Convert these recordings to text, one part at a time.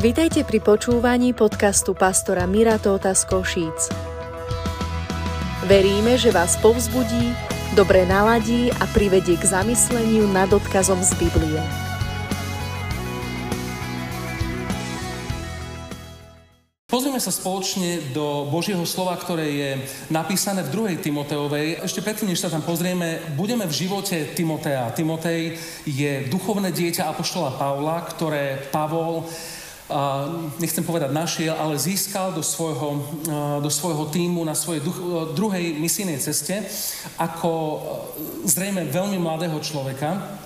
Vitajte pri počúvaní podcastu pastora Mira Tóta z Košíc. Veríme, že vás povzbudí, dobre naladí a privedie k zamysleniu nad odkazom z Biblie. Pozrieme sa spoločne do Božieho slova, ktoré je napísané v 2. Timoteovej. Ešte predtým, než sa tam pozrieme, budeme v živote Timotea. Timotej je duchovné dieťa Apoštola Pavla, ktoré Pavol nechcem povedať našiel, ale získal do svojho, do svojho týmu na svojej duch, druhej misijnej ceste ako zrejme veľmi mladého človeka,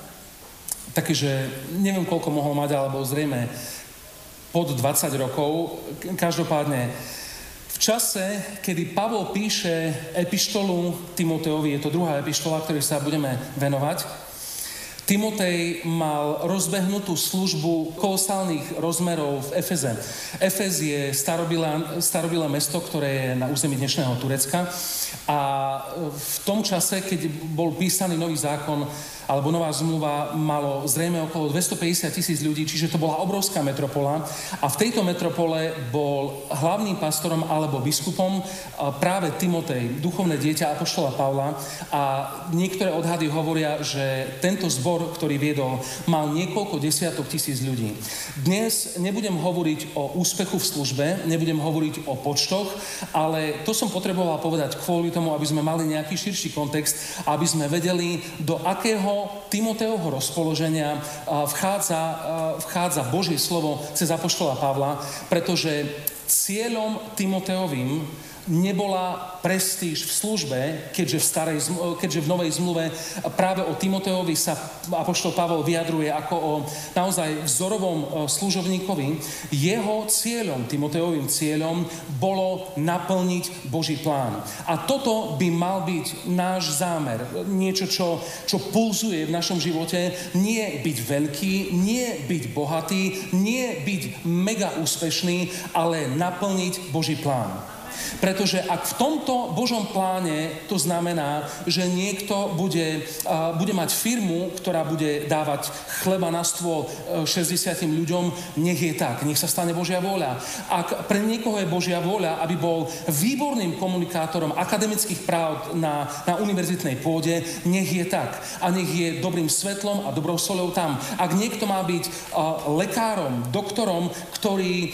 taký, že neviem, koľko mohol mať, alebo zrejme pod 20 rokov. Každopádne, v čase, kedy Pavol píše epištolu Timoteovi, je to druhá epištola, ktorej sa budeme venovať, Timotej mal rozbehnutú službu kolosálnych rozmerov v Efeze. Efez je starobilé mesto, ktoré je na území dnešného Turecka a v tom čase, keď bol písaný nový zákon, alebo nová zmluva malo zrejme okolo 250 tisíc ľudí, čiže to bola obrovská metropola. A v tejto metropole bol hlavným pastorom alebo biskupom práve Timotej, duchovné dieťa Apoštola Pavla. A niektoré odhady hovoria, že tento zbor, ktorý viedol, mal niekoľko desiatok tisíc ľudí. Dnes nebudem hovoriť o úspechu v službe, nebudem hovoriť o počtoch, ale to som potreboval povedať kvôli tomu, aby sme mali nejaký širší kontext, aby sme vedeli, do akého Timoteovho rozpoloženia vchádza, vchádza Božie slovo cez Apoštola Pavla, pretože cieľom Timoteovým nebola prestíž v službe, keďže v, starej, keďže v Novej zmluve práve o Timoteovi sa Apoštol Pavol vyjadruje ako o naozaj vzorovom e, služovníkovi. Jeho cieľom, Timoteovým cieľom, bolo naplniť Boží plán. A toto by mal byť náš zámer. Niečo, čo, čo pulzuje v našom živote. Nie byť veľký, nie byť bohatý, nie byť mega úspešný, ale naplniť Boží plán. Pretože ak v tomto Božom pláne to znamená, že niekto bude, bude mať firmu, ktorá bude dávať chleba na stôl 60 ľuďom, nech je tak, nech sa stane Božia vôľa. Ak pre niekoho je Božia vôľa, aby bol výborným komunikátorom akademických práv na, na univerzitnej pôde, nech je tak. A nech je dobrým svetlom a dobrou solou tam. Ak niekto má byť lekárom, doktorom, ktorý,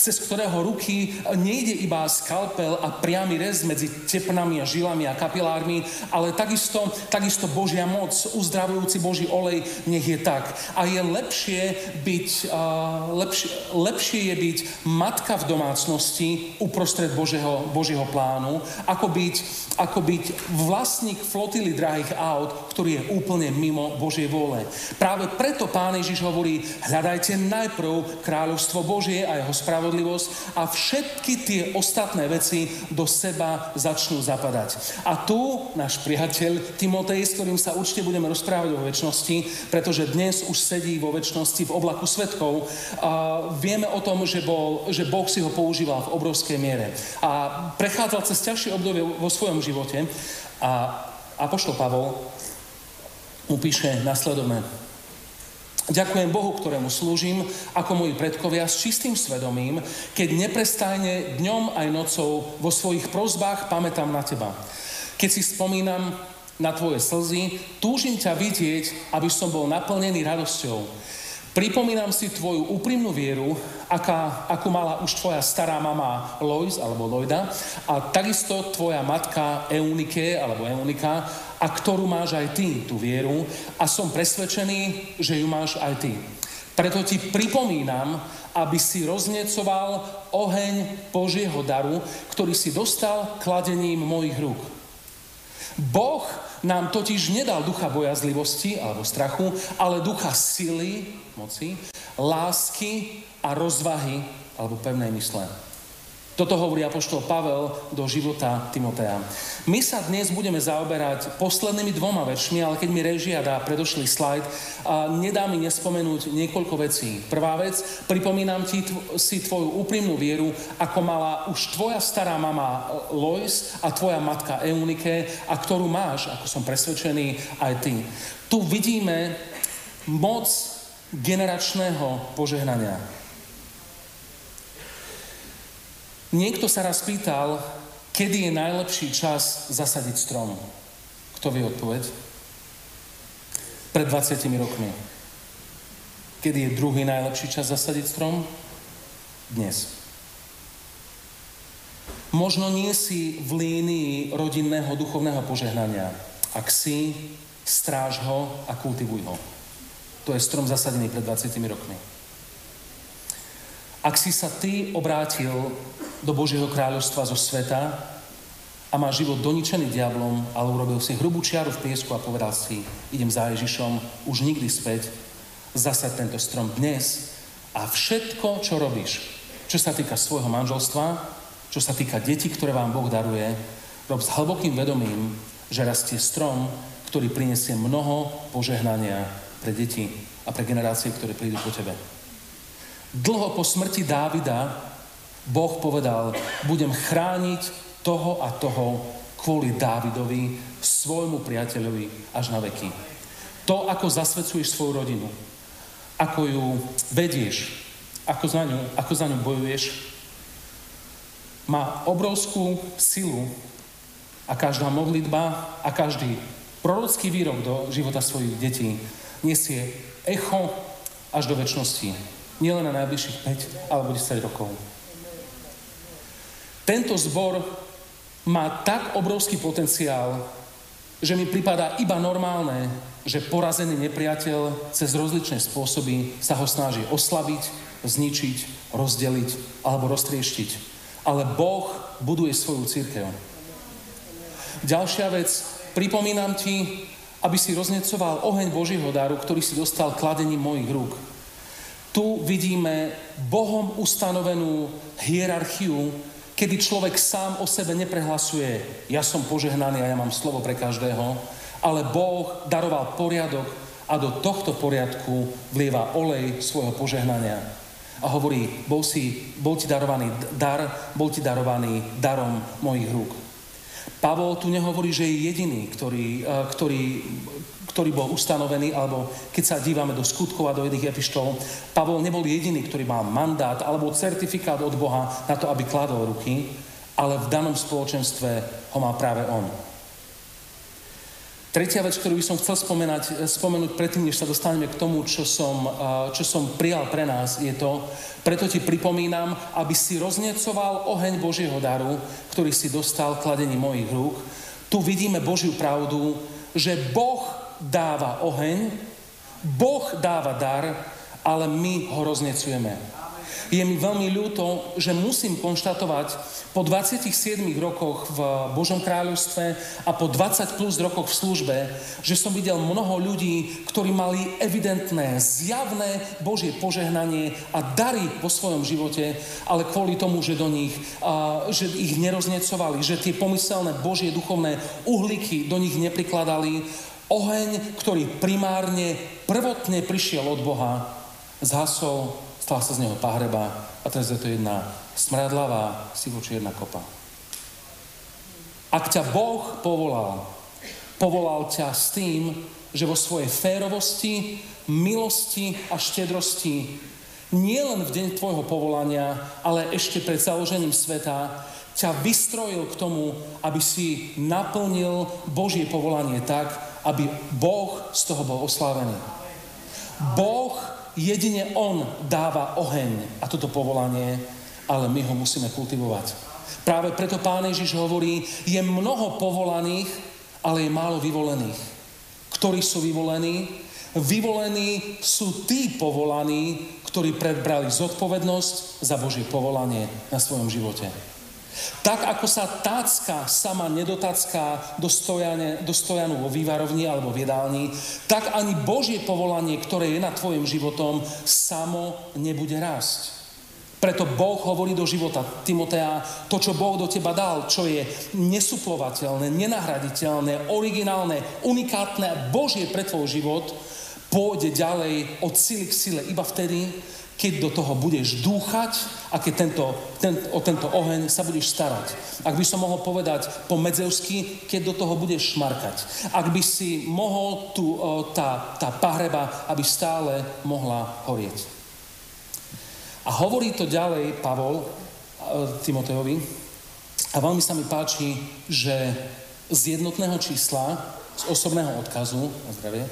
cez ktorého ruky nejde iba skalpel a priamy rez medzi tepnami a žilami a kapilármi, ale takisto, takisto Božia moc, uzdravujúci Boží olej, nech je tak. A je lepšie byť, uh, lepšie, lepšie je byť matka v domácnosti uprostred Božieho, Božieho plánu, ako byť, ako byť vlastník flotily drahých aut, ktorý je úplne mimo Božej vôle. Práve preto Pán Ježiš hovorí, hľadajte najprv kráľovstvo Božie a jeho spravodlivosť a všetky tie ostatné ostatné veci do seba začnú zapadať. A tu náš priateľ Timotej, s ktorým sa určite budeme rozprávať o väčšnosti, pretože dnes už sedí vo väčšnosti v oblaku svetkov, a vieme o tom, že, bol, že Boh si ho používal v obrovskej miere. A prechádzal cez ťažšie obdobie vo svojom živote a Apoštol Pavol mu píše nasledovné. Ďakujem Bohu, ktorému slúžim, ako moji predkovia, s čistým svedomím, keď neprestajne dňom aj nocou vo svojich prozbách pamätám na teba. Keď si spomínam na tvoje slzy, túžim ťa vidieť, aby som bol naplnený radosťou. Pripomínam si tvoju úprimnú vieru, aká, ako mala už tvoja stará mama Lois alebo Loida a takisto tvoja matka Eunike alebo Eunika a ktorú máš aj ty, tú vieru, a som presvedčený, že ju máš aj ty. Preto ti pripomínam, aby si roznecoval oheň Božieho daru, ktorý si dostal kladením mojich rúk. Boh nám totiž nedal ducha bojazlivosti alebo strachu, ale ducha sily, moci, lásky a rozvahy alebo pevnej mysle. Toto hovorí apoštol Pavel do života Timotea. My sa dnes budeme zaoberať poslednými dvoma veršmi, ale keď mi režia dá predošlý slajd, a nedá mi nespomenúť niekoľko vecí. Prvá vec, pripomínam ti tv- si tvoju úprimnú vieru, ako mala už tvoja stará mama Lois a tvoja matka Eunike, a ktorú máš, ako som presvedčený, aj ty. Tu vidíme moc generačného požehnania. Niekto sa raz pýtal, kedy je najlepší čas zasadiť strom. Kto vie odpoveď? Pred 20 rokmi. Kedy je druhý najlepší čas zasadiť strom? Dnes. Možno nie si v línii rodinného duchovného požehnania. Ak si, stráž ho a kultivuj ho. To je strom zasadený pred 20 rokmi. Ak si sa ty obrátil do Božieho kráľovstva zo sveta a má život doničený diablom, ale urobil si hrubú čiaru v piesku a povedal si, idem za Ježišom, už nikdy späť, zasad tento strom dnes a všetko, čo robíš, čo sa týka svojho manželstva, čo sa týka detí, ktoré vám Boh daruje, rob s hlbokým vedomím, že rastie strom, ktorý prinesie mnoho požehnania pre deti a pre generácie, ktoré prídu po tebe. Dlho po smrti Dávida Boh povedal, budem chrániť toho a toho kvôli Dávidovi, svojmu priateľovi až na veky. To, ako zasvedcuješ svoju rodinu, ako ju vedieš, ako za ňu, ako za ňu bojuješ, má obrovskú silu a každá modlitba a každý prorocký výrok do života svojich detí nesie echo až do väčšnosti. Nielen na najbližších 5 alebo 10 rokov. Tento zbor má tak obrovský potenciál, že mi pripadá iba normálne, že porazený nepriateľ cez rozličné spôsoby sa ho snaží oslaviť, zničiť, rozdeliť alebo roztrieštiť. Ale Boh buduje svoju církev. Ďalšia vec, pripomínam ti, aby si roznecoval oheň Božího daru, ktorý si dostal kladením mojich rúk. Tu vidíme Bohom ustanovenú hierarchiu, kedy človek sám o sebe neprehlasuje, ja som požehnaný a ja mám slovo pre každého, ale Boh daroval poriadok a do tohto poriadku vlieva olej svojho požehnania. A hovorí, bol, si, bol ti darovaný dar, bol ti darovaný darom mojich rúk. Pavol tu nehovorí, že je jediný, ktorý, e, ktorý, ktorý bol ustanovený, alebo keď sa dívame do skutkov a do jedných epištol, Pavol nebol jediný, ktorý mal mandát alebo certifikát od Boha na to, aby kladol ruky, ale v danom spoločenstve ho má práve on. Tretia vec, ktorú by som chcel spomenať, spomenúť predtým, než sa dostaneme k tomu, čo som, čo som prijal pre nás, je to, preto ti pripomínam, aby si roznecoval oheň Božieho daru, ktorý si dostal kladením mojich rúk. Tu vidíme Božiu pravdu, že Boh dáva oheň, Boh dáva dar, ale my ho roznecujeme. Je mi veľmi ľúto, že musím konštatovať po 27 rokoch v Božom kráľovstve a po 20 plus rokoch v službe, že som videl mnoho ľudí, ktorí mali evidentné, zjavné Božie požehnanie a dary vo svojom živote, ale kvôli tomu, že do nich, že ich neroznecovali, že tie pomyselné Božie duchovné uhlíky do nich neprikladali, oheň, ktorý primárne prvotne prišiel od Boha, zhasol Stala sa z neho pahreba a teraz je to jedna smradlavá, sivočierna kopa. Ak ťa Boh povolal, povolal ťa s tým, že vo svojej férovosti, milosti a štedrosti nie len v deň tvojho povolania, ale ešte pred založením sveta ťa vystrojil k tomu, aby si naplnil Božie povolanie tak, aby Boh z toho bol oslávený. Boh Jedine On dáva oheň a toto povolanie, ale my ho musíme kultivovať. Práve preto Pán Ježiš hovorí, je mnoho povolaných, ale je málo vyvolených. Ktorí sú vyvolení? Vyvolení sú tí povolaní, ktorí predbrali zodpovednosť za Božie povolanie na svojom živote. Tak ako sa tácka sama nedotacká do, stojane, do stojanu vo vývarovni alebo v jedálni, tak ani Božie povolanie, ktoré je nad tvojim životom, samo nebude rásť. Preto Boh hovorí do života Timotea, to, čo Boh do teba dal, čo je nesuplovateľné, nenahraditeľné, originálne, unikátne, Božie pre tvoj život, pôjde ďalej od sily k sile iba vtedy, keď do toho budeš dúchať a keď tento, ten, o tento oheň sa budeš starať. Ak by som mohol povedať po medzevsky, keď do toho budeš šmarkať. Ak by si mohol tu, tá, tá pahreba, aby stále mohla horieť. A hovorí to ďalej Pavol, Timoteovi. A veľmi sa mi páči, že z jednotného čísla, z osobného odkazu, zdravie,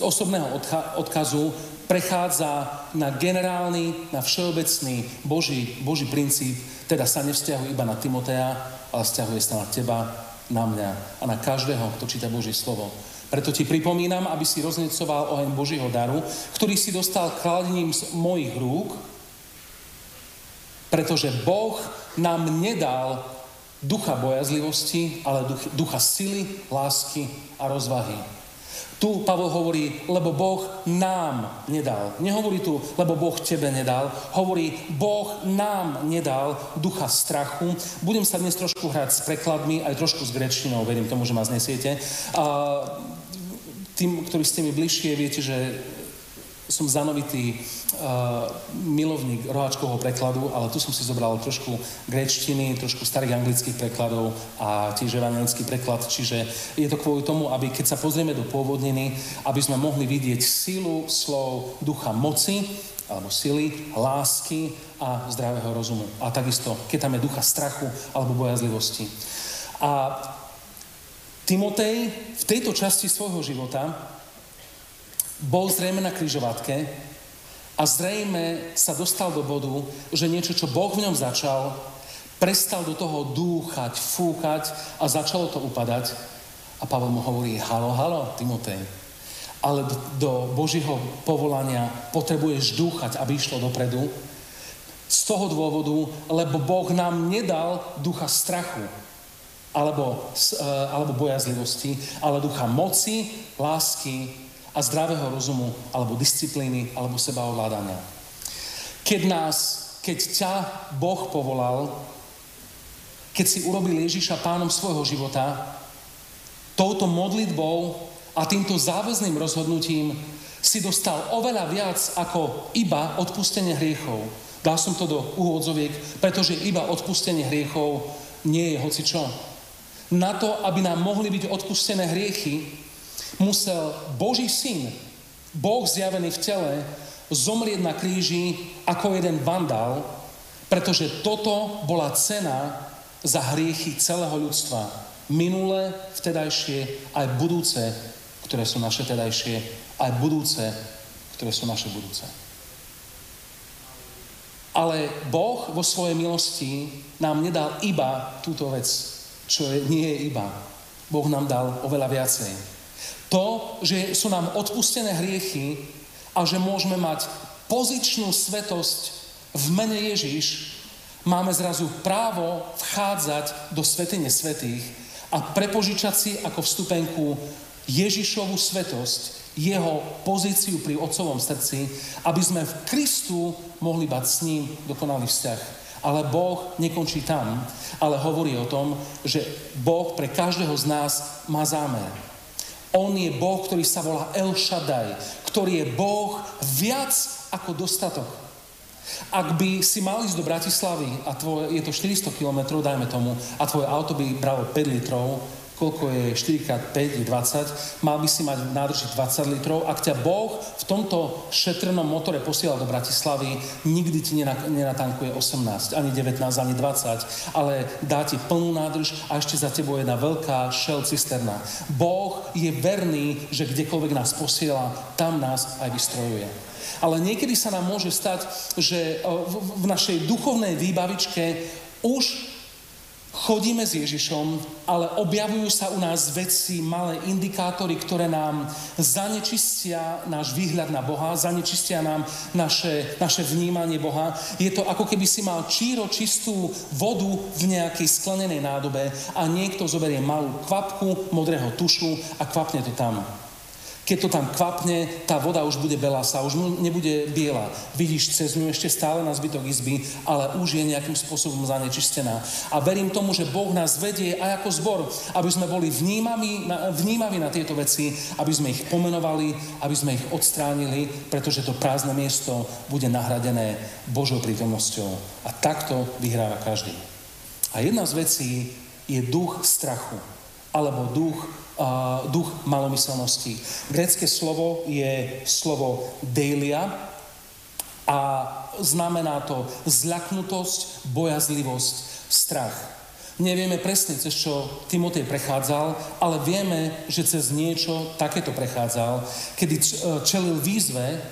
z osobného odka- odkazu prechádza na generálny, na všeobecný Boží, Boží princíp, teda sa nevzťahuje iba na Timotea, ale vzťahuje sa na teba, na mňa a na každého, kto číta Božie slovo. Preto ti pripomínam, aby si roznecoval oheň Božího daru, ktorý si dostal kladením z mojich rúk, pretože Boh nám nedal ducha bojazlivosti, ale duch, ducha sily, lásky a rozvahy. Tu Pavol hovorí, lebo Boh nám nedal. Nehovorí tu, lebo Boh tebe nedal. Hovorí, Boh nám nedal ducha strachu. Budem sa dnes trošku hrať s prekladmi, aj trošku s grečtinou, verím tomu, že ma znesiete. A tým, ktorí ste mi bližšie, viete, že som zanovitý uh, milovník roháčkovho prekladu, ale tu som si zobral trošku gréčtiny, trošku starých anglických prekladov a tiež evangelický preklad, čiže je to kvôli tomu, aby keď sa pozrieme do pôvodniny, aby sme mohli vidieť silu slov ducha moci, alebo sily, lásky a zdravého rozumu. A takisto, keď tam je ducha strachu alebo bojazlivosti. A Timotej v tejto časti svojho života bol zrejme na kryžovatke a zrejme sa dostal do bodu, že niečo, čo Boh v ňom začal, prestal do toho dúchať, fúkať a začalo to upadať. A Pavel mu hovorí, halo, halo, Timotej, ale do, Božího povolania potrebuješ dúchať, aby išlo dopredu. Z toho dôvodu, lebo Boh nám nedal ducha strachu, alebo, e, alebo bojazlivosti, ale ducha moci, lásky a zdravého rozumu, alebo disciplíny, alebo sebaovládania. Keď nás, keď ťa Boh povolal, keď si urobil Ježiša pánom svojho života, touto modlitbou a týmto záväzným rozhodnutím si dostal oveľa viac ako iba odpustenie hriechov. Dal som to do úvodzoviek, pretože iba odpustenie hriechov nie je hocičo. Na to, aby nám mohli byť odpustené hriechy, musel Boží syn, Boh zjavený v tele, zomrieť na kríži ako jeden vandál, pretože toto bola cena za hriechy celého ľudstva. Minulé, vtedajšie, aj budúce, ktoré sú naše tedajšie, aj budúce, ktoré sú naše budúce. Ale Boh vo svojej milosti nám nedal iba túto vec, čo je, nie je iba. Boh nám dal oveľa viacej. To, že sú nám odpustené hriechy a že môžeme mať pozičnú svetosť v mene Ježiš, máme zrazu právo vchádzať do svetine svetých a prepožičať si ako vstupenku Ježišovú svetosť, jeho pozíciu pri otcovom srdci, aby sme v Kristu mohli mať s ním dokonalý vzťah. Ale Boh nekončí tam, ale hovorí o tom, že Boh pre každého z nás má zámer. On je Boh, ktorý sa volá El Shaddai, ktorý je Boh viac ako dostatok. Ak by si mal ísť do Bratislavy a tvoje, je to 400 km, dajme tomu, a tvoje auto by bralo 5 litrov, koľko je 4x5 je 20, mal by si mať v nádrži 20 litrov. Ak ťa Boh v tomto šetrnom motore posiela do Bratislavy, nikdy ti nenatankuje 18, ani 19, ani 20, ale dá ti plnú nádrž a ešte za tebou jedna veľká šel cisterna. Boh je verný, že kdekoľvek nás posiela, tam nás aj vystrojuje. Ale niekedy sa nám môže stať, že v našej duchovnej výbavičke už Chodíme s Ježišom, ale objavujú sa u nás veci, malé indikátory, ktoré nám zanečistia náš výhľad na Boha, zanečistia nám naše, naše vnímanie Boha. Je to ako keby si mal číro čistú vodu v nejakej sklenenej nádobe a niekto zoberie malú kvapku modrého tušu a kvapne to tam. Keď to tam kvapne, tá voda už bude belasa, už nebude biela. Vidíš cez ňu ešte stále na zbytok izby, ale už je nejakým spôsobom zanečistená. A verím tomu, že Boh nás vedie aj ako zbor, aby sme boli vnímaví na, vnímaví na tieto veci, aby sme ich pomenovali, aby sme ich odstránili, pretože to prázdne miesto bude nahradené Božou prítomnosťou. A takto vyhráva každý. A jedna z vecí je duch strachu, alebo duch uh, duch malomyselnosti. Grécké slovo je slovo deilia A znamená to zľaknutosť, bojazlivosť, strach. Nevieme presne, cez čo Timotej prechádzal, ale vieme, že cez niečo takéto prechádzal, kedy e, čelil výzve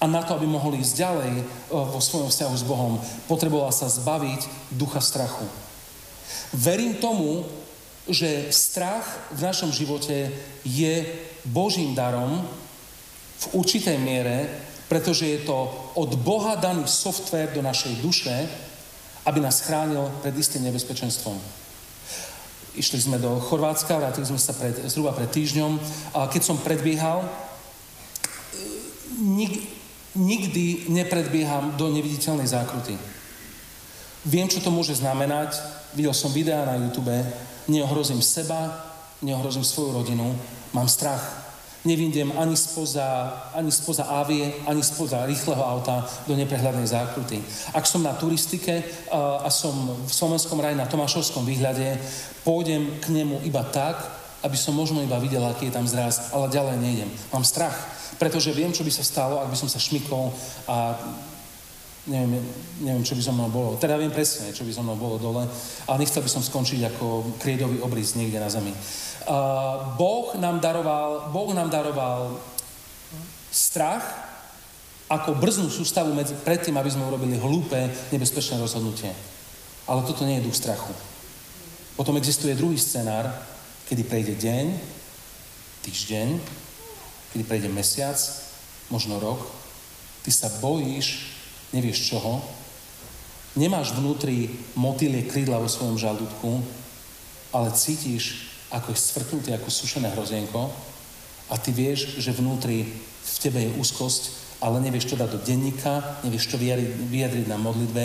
a na to, aby mohol ísť ďalej e, vo svojom vzťahu s Bohom, potreboval sa zbaviť ducha strachu. Verím tomu, že strach v našom živote je Božím darom v určitej miere, pretože je to od Boha daný software do našej duše, aby nás chránil pred istým nebezpečenstvom. Išli sme do Chorvátska, vrátili sme sa pred, zhruba pred týždňom a keď som predbiehal, nik, nikdy nepredbieham do neviditeľnej zákruty. Viem, čo to môže znamenať, videl som videá na YouTube, neohrozím seba, neohrozím svoju rodinu, mám strach, Nevindem ani spoza, ani spoza avie, ani spoza rýchleho auta do neprehľadnej zákruty. Ak som na turistike a som v Slovenskom raji na Tomášovskom výhľade, pôjdem k nemu iba tak, aby som možno iba videl, aký je tam zraz, ale ďalej nejdem. Mám strach, pretože viem, čo by sa stalo, ak by som sa šmykol a neviem, neviem, čo by so mnou bolo. Teda viem presne, čo by so mnou bolo dole, ale nechcel by som skončiť ako kriedový obrys niekde na zemi. Boh nám daroval, boh nám daroval strach ako brznú sústavu medzi, predtým, aby sme urobili hlúpe, nebezpečné rozhodnutie. Ale toto nie je duch strachu. Potom existuje druhý scenár, kedy prejde deň, týždeň, kedy prejde mesiac, možno rok, ty sa bojíš, nevieš čoho, nemáš vnútri motýlie krídla vo svojom žalúdku, ale cítiš ako je svrknutý ako sušené hrozienko a ty vieš, že vnútri v tebe je úzkosť, ale nevieš to dať do denníka, nevieš to vyjadriť, vyjadriť na modlitbe,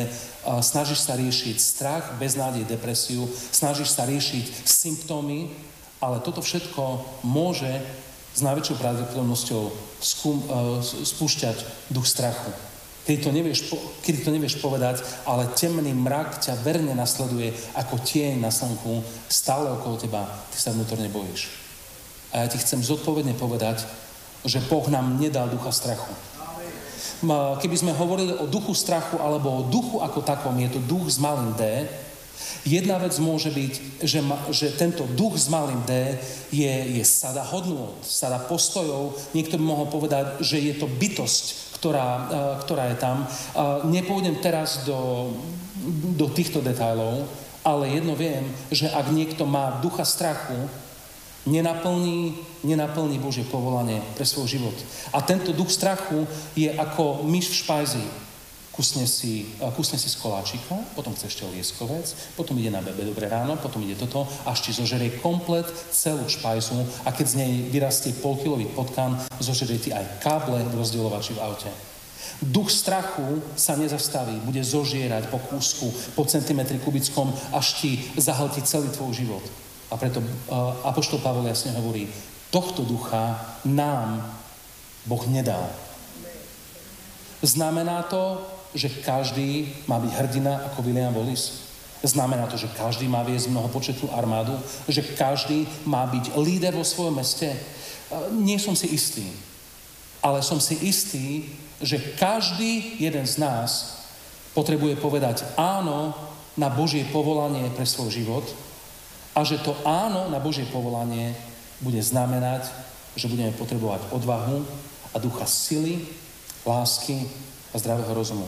snažíš sa riešiť strach, beznádej, depresiu, snažíš sa riešiť symptómy, ale toto všetko môže s najväčšou pravdepodobnosťou uh, spúšťať duch strachu kedy to, nevieš, kedy to nevieš povedať, ale temný mrak ťa verne nasleduje ako tieň na slnku stále okolo teba, ty sa vnútorne bojíš. A ja ti chcem zodpovedne povedať, že Boh nám nedal ducha strachu. Keby sme hovorili o duchu strachu alebo o duchu ako takom, je to duch s malým D, Jedna vec môže byť, že, ma, že tento duch s malým D je, je sada hodnôt, sada postojov. Niekto by mohol povedať, že je to bytosť, ktorá, e, ktorá je tam. Nepôjdem teraz do, do týchto detajlov, ale jedno viem, že ak niekto má ducha strachu, nenaplní, nenaplní Božie povolanie pre svoj život. A tento duch strachu je ako myš v špajzi kusne si, kusne si z koláčika, potom chce ešte lieskovec, potom ide na bebe dobré ráno, potom ide toto, až ti zožerie komplet celú špajzu a keď z nej vyrastie polkilový potkan, zožerie ti aj káble v rozdielovači v aute. Duch strachu sa nezastaví, bude zožierať po kúsku, po centimetri kubickom, až ti zahltí celý tvoj život. A preto uh, Apoštol Pavol jasne hovorí, tohto ducha nám Boh nedal. Znamená to, že každý má byť hrdina ako William Wallace? Znamená to, že každý má viesť mnohopočetnú armádu? Že každý má byť líder vo svojom meste? Nie som si istý. Ale som si istý, že každý jeden z nás potrebuje povedať áno na Božie povolanie pre svoj život a že to áno na Božie povolanie bude znamenať, že budeme potrebovať odvahu a ducha sily, lásky a zdravého rozumu.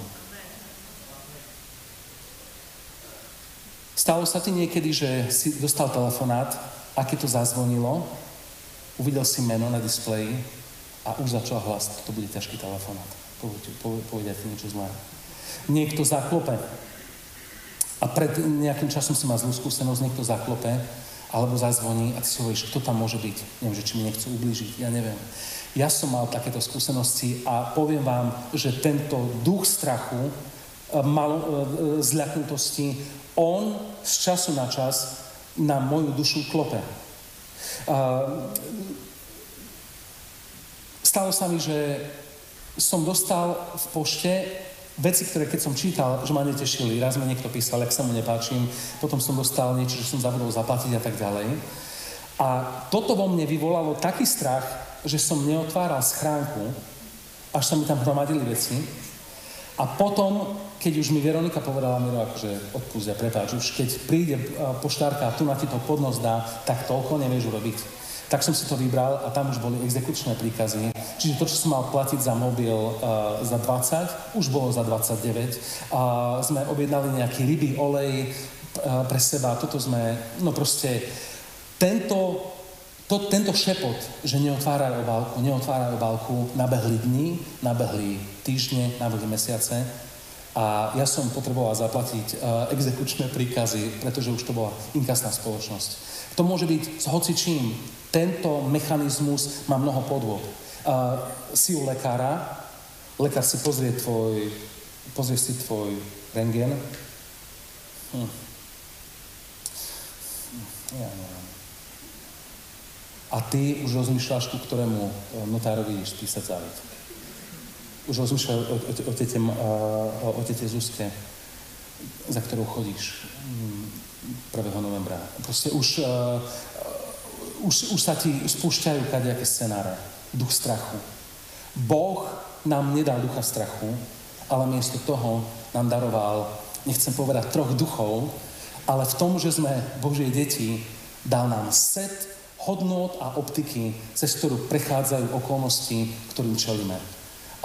Stalo sa ti niekedy, že si dostal telefonát a keď to zazvonilo, uvidel si meno na displeji a už začal hlas, to bude ťažký telefonát. Povedia ti niečo zlé. Niekto zaklope. A pred nejakým časom si mal zlú skúsenosť, niekto zaklope alebo zazvoní a ty si hovoríš, kto tam môže byť. Neviem, že či mi nechcú ublížiť, ja neviem. Ja som mal takéto skúsenosti a poviem vám, že tento duch strachu, e, mal, e, zľaknutosti, on z času na čas na moju dušu klope. Stalo sa mi, že som dostal v pošte veci, ktoré keď som čítal, že ma netešili. Raz mi niekto písal, ak sa mu nepáčim, potom som dostal niečo, že som zabudol zaplatiť a tak ďalej. A toto vo mne vyvolalo taký strach, že som neotváral schránku, až sa mi tam hromadili veci. A potom, keď už mi Veronika povedala, Miro, akože odpúšťa, prepáč, už keď príde poštárka a tu na ti to podnos dá, tak toľko nevieš urobiť. Tak som si to vybral a tam už boli exekučné príkazy. Čiže to, čo som mal platiť za mobil uh, za 20, už bolo za 29. A uh, sme objednali nejaký ryby, olej uh, pre seba. Toto sme, no proste, tento to, tento šepot, že neotvárajú obálku, neotvárajú obálku, nabehli dni, nabehli týždne, nabehli mesiace a ja som potreboval zaplatiť uh, exekučné príkazy, pretože už to bola inkasná spoločnosť. To môže byť s hocičím. Tento mechanizmus má mnoho podvod. Uh, si u lekára, lekár si pozrie tvoj, pozrie si tvoj rengen. Hm. Ja neviem a ty už rozmýšľaš, ku ktorému e, notárovi ideš písať závod. Už rozmýšľaš o, o, o, tete, o, o tete Zuzke, za ktorou chodíš 1. Mm, novembra. Proste už, uh, už, už sa ti spúšťajú kadejaké scenáre. Duch strachu. Boh nám nedal ducha strachu, ale miesto toho nám daroval, nechcem povedať troch duchov, ale v tom, že sme Božie deti, dal nám set hodnot a optiky, cez ktorú prechádzajú okolnosti, ktorým čelíme.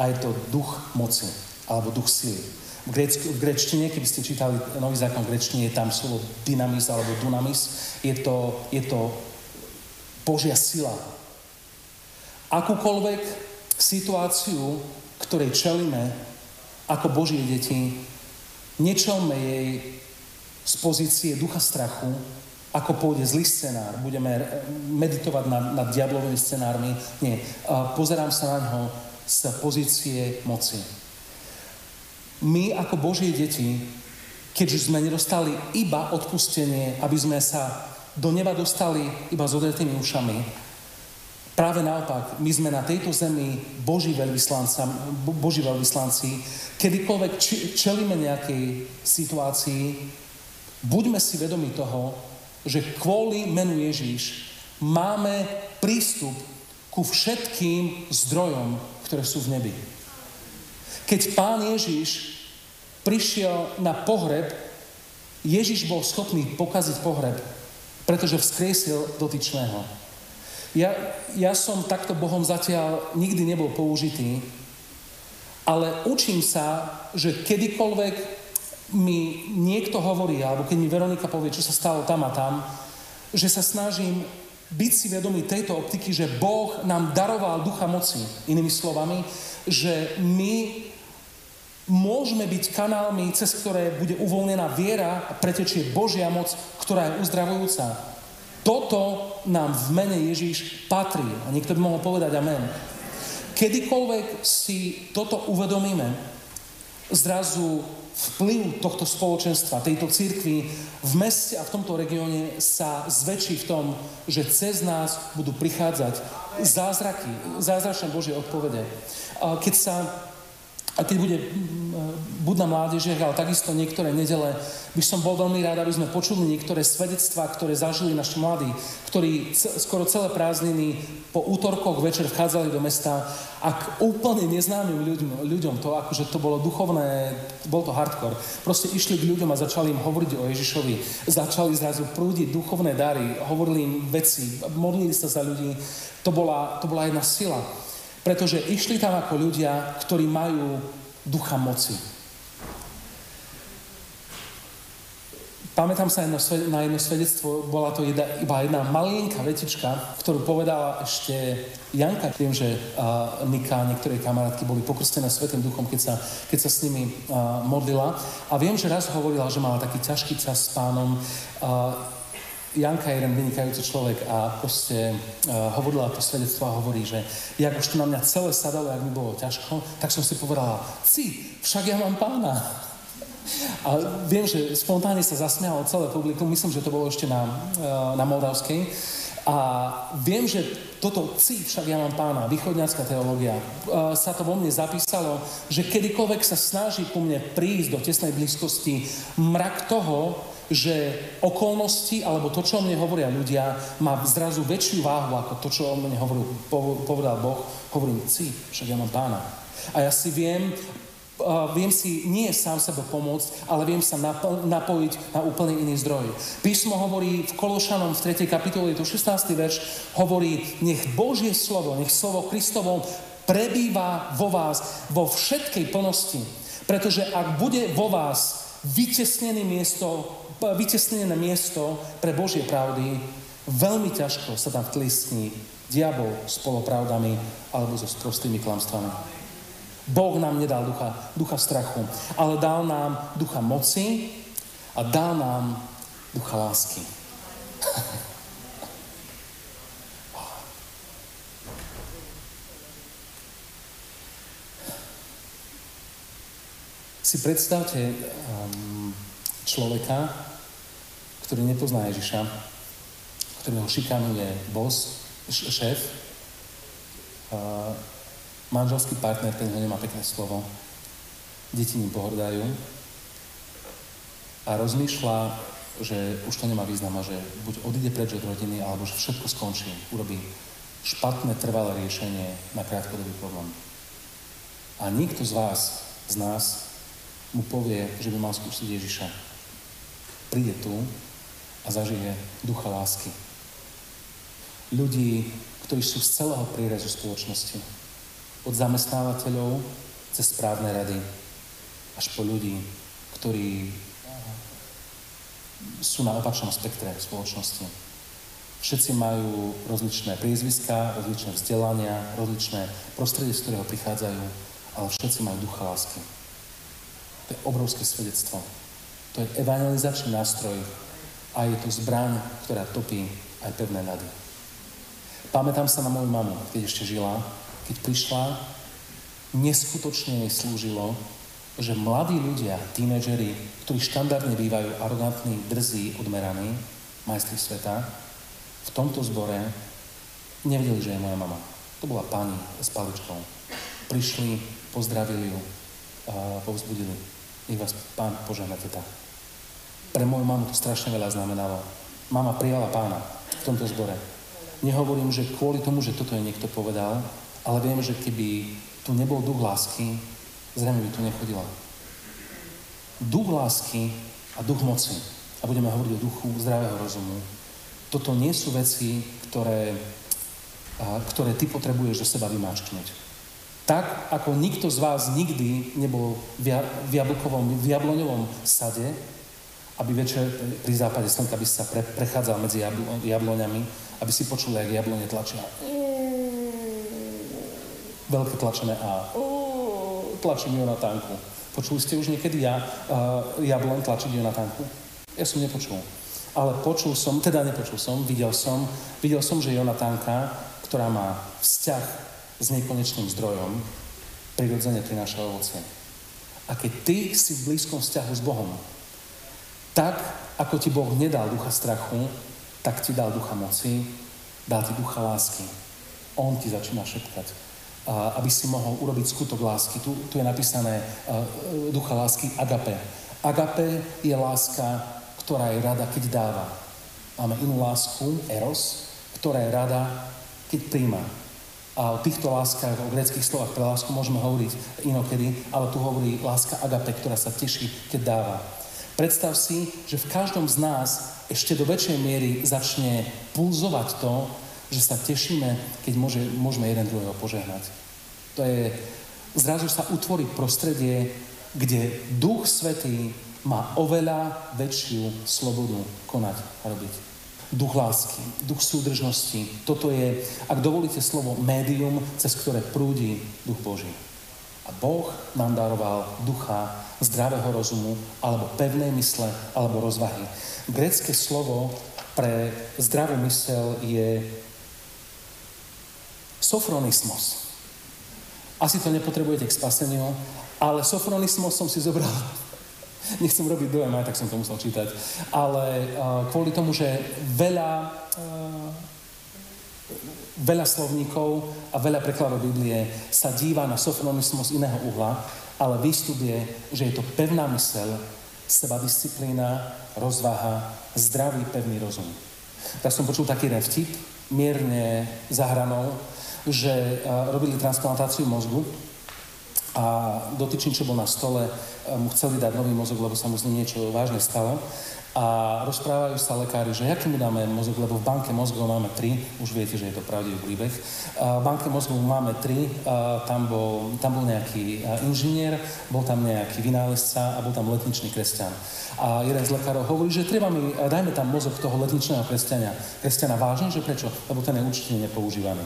A je to duch moci, alebo duch sily. V, gréck, v grečtine, keby ste čítali nový zákon v grečtine, je tam slovo dynamis alebo dunamis. Je to, je to Božia sila. Akúkoľvek situáciu, ktorej čelíme ako Božie deti, nečelme jej z pozície ducha strachu, ako pôjde zlý scenár, budeme meditovať nad, nad diablovými scenármi. Nie. Pozerám sa na ňo z pozície moci. My ako Božie deti, keďže sme nedostali iba odpustenie, aby sme sa do neba dostali iba s odretými ušami, Práve naopak, my sme na tejto zemi Boží, Boží veľvyslanci. Kedykoľvek čelíme nejakej situácii, buďme si vedomi toho, že kvôli menu Ježíš máme prístup ku všetkým zdrojom, ktoré sú v nebi. Keď pán Ježíš prišiel na pohreb, Ježíš bol schopný pokaziť pohreb, pretože vzkriesil dotyčného. Ja, ja som takto Bohom zatiaľ nikdy nebol použitý, ale učím sa, že kedykoľvek mi niekto hovorí, alebo keď mi Veronika povie, čo sa stalo tam a tam, že sa snažím byť si vedomý tejto optiky, že Boh nám daroval ducha moci. Inými slovami, že my môžeme byť kanálmi, cez ktoré bude uvoľnená viera a pretečie Božia moc, ktorá je uzdravujúca. Toto nám v mene Ježíš patrí. A niekto by mohol povedať amen. Kedykoľvek si toto uvedomíme, zrazu vplyv tohto spoločenstva, tejto církvy v meste a v tomto regióne sa zväčší v tom, že cez nás budú prichádzať zázraky, zázračné Božie odpovede. Keď sa a keď bude buď na mládežiach, ale takisto niektoré nedele, by som bol veľmi rád, aby sme počuli niektoré svedectvá, ktoré zažili naši mladí, ktorí skoro celé prázdniny po útorkoch večer vchádzali do mesta a k úplne neznámym ľuďom, ľuďom to akože to bolo duchovné, bol to hardcore. Proste išli k ľuďom a začali im hovoriť o Ježišovi. Začali zrazu prúdiť duchovné dary, hovorili im veci, modlili sa za ľudí. To bola, to bola jedna sila. Pretože išli tam ako ľudia, ktorí majú ducha moci. Pamätám sa na jedno svedectvo, bola to jedna, iba jedna malinká vetička, ktorú povedala ešte Janka. Viem, že uh, Nika a niektoré kamarátky boli pokrstené Svetým duchom, keď sa, keď sa s nimi uh, modlila. A viem, že raz hovorila, že mala taký ťažký čas s pánom. Uh, Janka je jeden vynikajúci človek a proste uh, hovorila to svedectvo a hovorí, že jak už to na mňa celé sadalo, jak mi bolo ťažko, tak som si povedala, si, však ja mám pána. A viem, že spontánne sa zasmialo celé publikum, myslím, že to bolo ešte na, uh, na Moldavskej. A viem, že toto ci, však ja mám pána, východňarská teológia, uh, sa to vo mne zapísalo, že kedykoľvek sa snaží ku mne prísť do tesnej blízkosti mrak toho, že okolnosti alebo to, čo o mne hovoria ľudia, má zrazu väčšiu váhu ako to, čo o mne hovoril, povedal Boh. Hovorím, si, však ja mám pána. A ja si viem viem si nie sám sebe pomôcť, ale viem sa napojiť na úplne iný zdroj. Písmo hovorí v Kološanom v 3. kapitole, to 16. verš, hovorí, nech Božie slovo, nech slovo Kristovo prebýva vo vás vo všetkej plnosti. Pretože ak bude vo vás vytesnené miesto, vytesnené miesto pre Božie pravdy, veľmi ťažko sa tam vtlistní diabol s polopravdami alebo so sprostými klamstvami. Boh nám nedal ducha, ducha strachu, ale dal nám ducha moci a dal nám ducha lásky. si predstavte um, človeka, ktorý nepozná Ježiša, ktorého šikanuje boss, šéf, uh, manželský partner, ten ho nemá pekné slovo, deti ním pohrdajú a rozmýšľa, že už to nemá význam a že buď odíde preč od rodiny, alebo že všetko skončí, urobí špatné, trvalé riešenie na krátkodobý problém. A nikto z vás, z nás, mu povie, že by mal skúsiť Ježiša. Príde tu a zažije ducha lásky. Ľudí, ktorí sú z celého prírezu spoločnosti od zamestnávateľov cez správne rady až po ľudí, ktorí sú na opačnom spektre spoločnosti. Všetci majú rozličné priezviská, rozličné vzdelania, rozličné prostredie, z ktorého prichádzajú, ale všetci majú ducha lásky. To je obrovské svedectvo. To je evangelizačný nástroj a je to zbraň, ktorá topí aj pevné nady. Pamätám sa na moju mamu, keď ešte žila, keď prišla, neskutočne jej slúžilo, že mladí ľudia, tínedžeri, ktorí štandardne bývajú arogantní, drzí, odmeraní, majstri sveta, v tomto zbore nevedeli, že je moja mama. To bola pani s paličkou. Prišli, pozdravili ju, povzbudili. Nech vás pán požehna teta. Pre moju mamu to strašne veľa znamenalo. Mama prijala pána v tomto zbore. Nehovorím, že kvôli tomu, že toto je niekto povedal, ale viem, že keby tu nebol duch lásky, zrejme by tu nechodila. Duch lásky a duch moci, a budeme hovoriť o duchu zdravého rozumu, toto nie sú veci, ktoré, ktoré ty potrebuješ do seba vymáčknuť. Tak, ako nikto z vás nikdy nebol v, v jablkovom, v jabloňovom sade, aby večer pri západe slnka by sa pre, prechádzal medzi jablo, jabloňami, aby si počul, jak jablone tlačia veľké tlačené A. Tlačím Jonatánku. Počuli ste už niekedy ja, uh, jablon tlačiť Jonatánku? Ja som nepočul. Ale počul som, teda nepočul som, videl som, videl som, že Jonatánka, ktorá má vzťah s nekonečným zdrojom, prirodzene prináša ovocie. A keď ty si v blízkom vzťahu s Bohom, tak ako ti Boh nedal ducha strachu, tak ti dal ducha moci, dal ti ducha lásky. On ti začína šepkať aby si mohol urobiť skutok lásky. Tu, tu je napísané uh, ducha lásky agape. Agape je láska, ktorá je rada, keď dáva. Máme inú lásku, eros, ktorá je rada, keď príjma. A o týchto láskach, o greckých slovách pre lásku môžeme hovoriť inokedy, ale tu hovorí láska agape, ktorá sa teší, keď dáva. Predstav si, že v každom z nás ešte do väčšej miery začne pulzovať to, že sa tešíme, keď môže, môžeme jeden druhého požehnať. To je, zrazu sa utvorí prostredie, kde Duch Svetý má oveľa väčšiu slobodu konať a robiť. Duch lásky, duch súdržnosti. Toto je, ak dovolíte slovo, médium, cez ktoré prúdi duch Boží. A Boh nám daroval ducha zdravého rozumu, alebo pevnej mysle, alebo rozvahy. Grecké slovo pre zdravú mysel je Sofronismos. Asi to nepotrebujete k spaseniu, ale sofronismos som si zobral. Nechcem robiť dojem, aj tak som to musel čítať. Ale uh, kvôli tomu, že veľa, uh, veľa slovníkov a veľa prekladov Biblie sa díva na sofronismos iného uhla, ale výstup je, že je to pevná mysel, sebadisciplína, rozvaha, zdravý, pevný rozum. Tak som počul taký jeden vtip, mierne zahranou, že robili transplantáciu mozgu a dotyčný, čo bol na stole, mu chceli dať nový mozog, lebo sa mu ním niečo vážne stalo. A rozprávajú sa lekári, že aký mu dáme mozog, lebo v banke mozgov máme tri, už viete, že je to pravdivý príbeh. V banke mozgov máme tri, tam bol, tam bol nejaký inžinier, bol tam nejaký vynálezca a bol tam letničný kresťan. A jeden z lekárov hovorí, že treba mi, dajme tam mozog toho letničného kresťania. Kresťana vážne, že prečo? Lebo ten je určite nepoužívaný.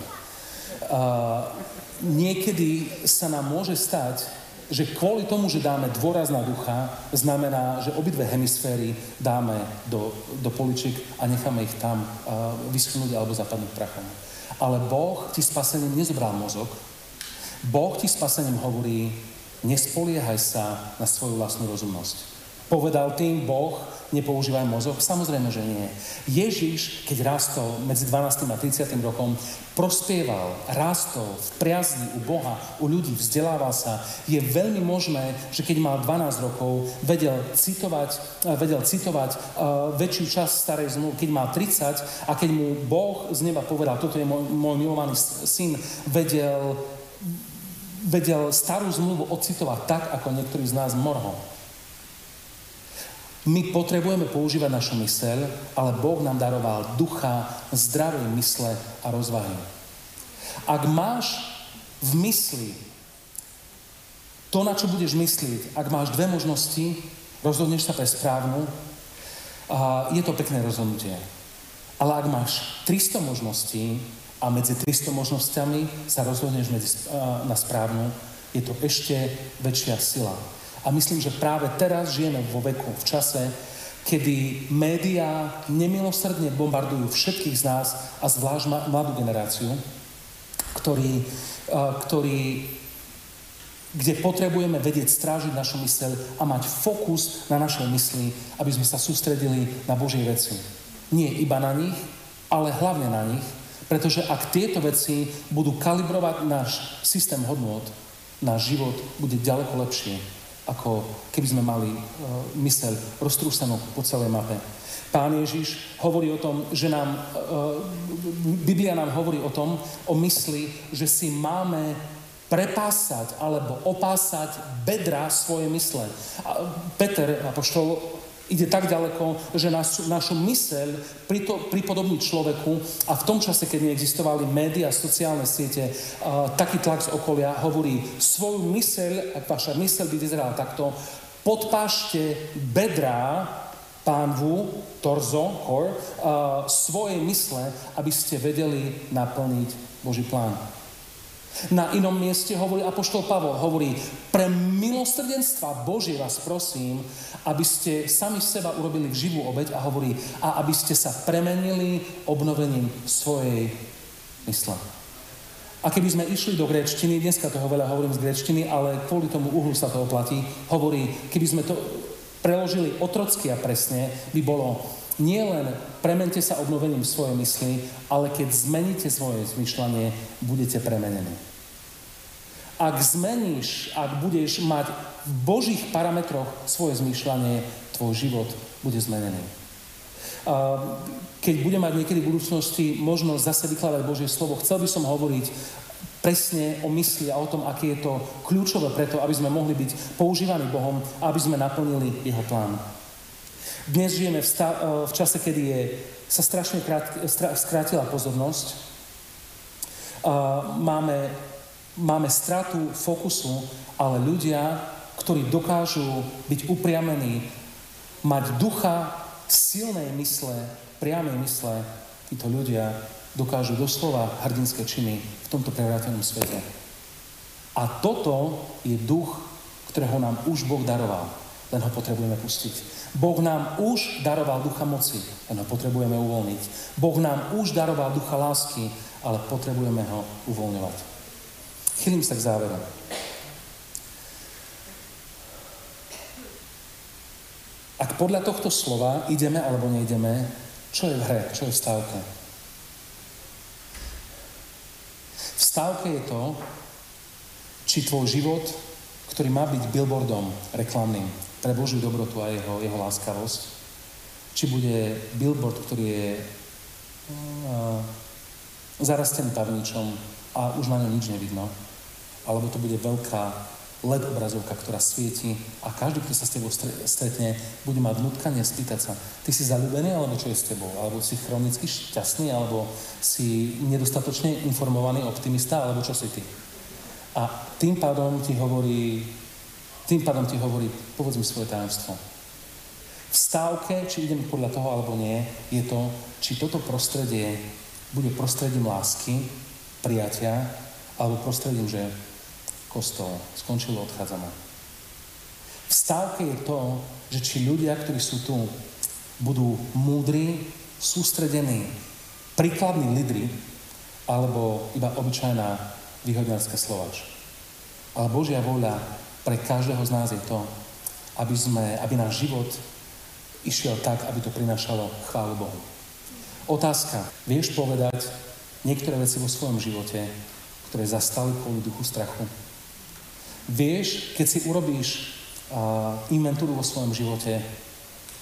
Niekedy sa nám môže stať, že kvôli tomu, že dáme dôraz na ducha, znamená, že obidve hemisféry dáme do, do poličiek a necháme ich tam uh, vyschnúť alebo zapadnúť prachom. Ale Boh ti spasením nezobral mozog. Boh ti spasením hovorí, nespoliehaj sa na svoju vlastnú rozumnosť. Povedal tým Boh, nepoužívaj mozog? Samozrejme, že nie. Ježiš, keď rastol medzi 12. a 30. rokom, prospieval, rastol v priazni u Boha, u ľudí, vzdelával sa. Je veľmi možné, že keď mal 12 rokov, vedel citovať, eh, vedel citovať uh, väčšiu časť starej zmluvy, keď mal 30 a keď mu Boh z neba povedal, toto je môj, môj milovaný syn, vedel, vedel starú zmluvu ocitovať tak, ako niektorí z nás morho. My potrebujeme používať našu myseľ, ale Boh nám daroval ducha, zdravej mysle a rozvahy. Ak máš v mysli to, na čo budeš myslieť, ak máš dve možnosti, rozhodneš sa pre správnu, a je to pekné rozhodnutie. Ale ak máš 300 možností a medzi 300 možnosťami sa rozhodneš medzi, na správnu, je to ešte väčšia sila. A myslím, že práve teraz žijeme vo veku, v čase, kedy médiá nemilosrdne bombardujú všetkých z nás a zvlášť mladú generáciu, ktorý, ktorý, kde potrebujeme vedieť strážiť našu myseľ a mať fokus na našej mysli, aby sme sa sústredili na Božie veci. Nie iba na nich, ale hlavne na nich, pretože ak tieto veci budú kalibrovať náš systém hodnot, náš život bude ďaleko lepšie ako keby sme mali uh, myseľ roztrúsenú po celej mape. Pán Ježiš hovorí o tom, že nám, uh, Biblia nám hovorí o tom, o mysli, že si máme prepásať alebo opásať bedra svoje mysle. A Peter, apoštol, ide tak ďaleko, že naš, našu myseľ pripodobní človeku a v tom čase, keď neexistovali médiá, sociálne siete, uh, taký tlak z okolia hovorí svoju myseľ, ak vaša myseľ by vyzerala takto, podpášte bedrá pánvu, torzo, core, uh, svojej mysle, aby ste vedeli naplniť Boží plán. Na inom mieste hovorí Apoštol Pavol, hovorí, pre milosrdenstva Božie vás prosím, aby ste sami seba urobili v živú obeď a hovorí, a aby ste sa premenili obnovením svojej mysle. A keby sme išli do gréčtiny, dneska toho veľa hovorím z gréčtiny, ale kvôli tomu uhlu sa to oplatí, hovorí, keby sme to preložili otrocky a presne, by bolo nie len premente sa obnovením svojej mysli, ale keď zmeníte svoje zmyšľanie, budete premenení. Ak zmeníš, ak budeš mať v Božích parametroch svoje zmýšľanie, tvoj život bude zmenený. Keď budem mať niekedy v budúcnosti možnosť zase vykladať Božie slovo, chcel by som hovoriť presne o mysli a o tom, aké je to kľúčové preto, aby sme mohli byť používaní Bohom aby sme naplnili Jeho plán. Dnes žijeme v, stav, e, v čase, kedy je, sa strašne krát, skrátila pozornosť. Máme, máme stratu fokusu, ale ľudia, ktorí dokážu byť upriamení, mať ducha silnej mysle, priamej mysle, títo ľudia dokážu doslova hrdinské činy v tomto prevrátenom svete. A toto je duch, ktorého nám už Boh daroval. Len ho potrebujeme pustiť. Boh nám už daroval ducha moci, len ho potrebujeme uvoľniť. Boh nám už daroval ducha lásky, ale potrebujeme ho uvoľňovať. Chýlim sa k záveru. Ak podľa tohto slova ideme alebo neideme, čo je v hre, čo je v stávke? V stávke je to, či tvoj život, ktorý má byť billboardom reklamným, pre Božiu dobrotu a jeho, jeho láskavosť. Či bude billboard, ktorý je uh, zarastený pavničom a už na ňom nič nevidno, alebo to bude veľká LED obrazovka, ktorá svieti a každý, kto sa s tebou stretne, bude mať nutkanie spýtať sa, ty si zalúbený, alebo čo je s tebou? Alebo si chronicky šťastný, alebo si nedostatočne informovaný optimista, alebo čo si ty? A tým pádom ti hovorí, tým pádom ti hovorí, povedz mi svoje tajomstvo. V stávke, či ideme podľa toho alebo nie, je to, či toto prostredie bude prostredím lásky, prijatia, alebo prostredím, že kostol, skončilo, odchádzame. V stávke je to, že či ľudia, ktorí sú tu, budú múdri, sústredení, príkladní lídry, alebo iba obyčajná výhodňarská slovač. Ale Božia voľa pre každého z nás je to, aby, sme, aby náš život išiel tak, aby to prinášalo chválu Bohu. Otázka. Vieš povedať niektoré veci vo svojom živote, ktoré zastali kvôli duchu strachu? Vieš, keď si urobíš uh, inventúru vo svojom živote,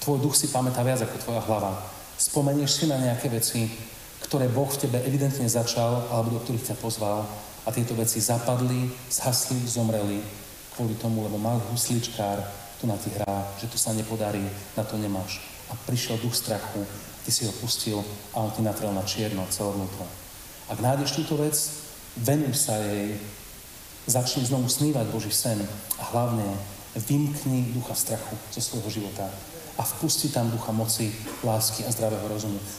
tvoj duch si pamätá viac ako tvoja hlava. Spomenieš si na nejaké veci, ktoré Boh v tebe evidentne začal, alebo do ktorých ťa pozval a tieto veci zapadli, zhasli, zomreli kvôli tomu, lebo malý husličkár tu na ti hrá, že to sa nepodarí, na to nemáš. A prišiel duch strachu, ty si ho pustil a on ti natrel na čierno celé vnútro. Ak nájdeš túto vec, venuj sa jej, Začni znovu snívať Boží sen a hlavne vymkni ducha strachu zo svojho života a vpusti tam ducha moci, lásky a zdravého rozumu.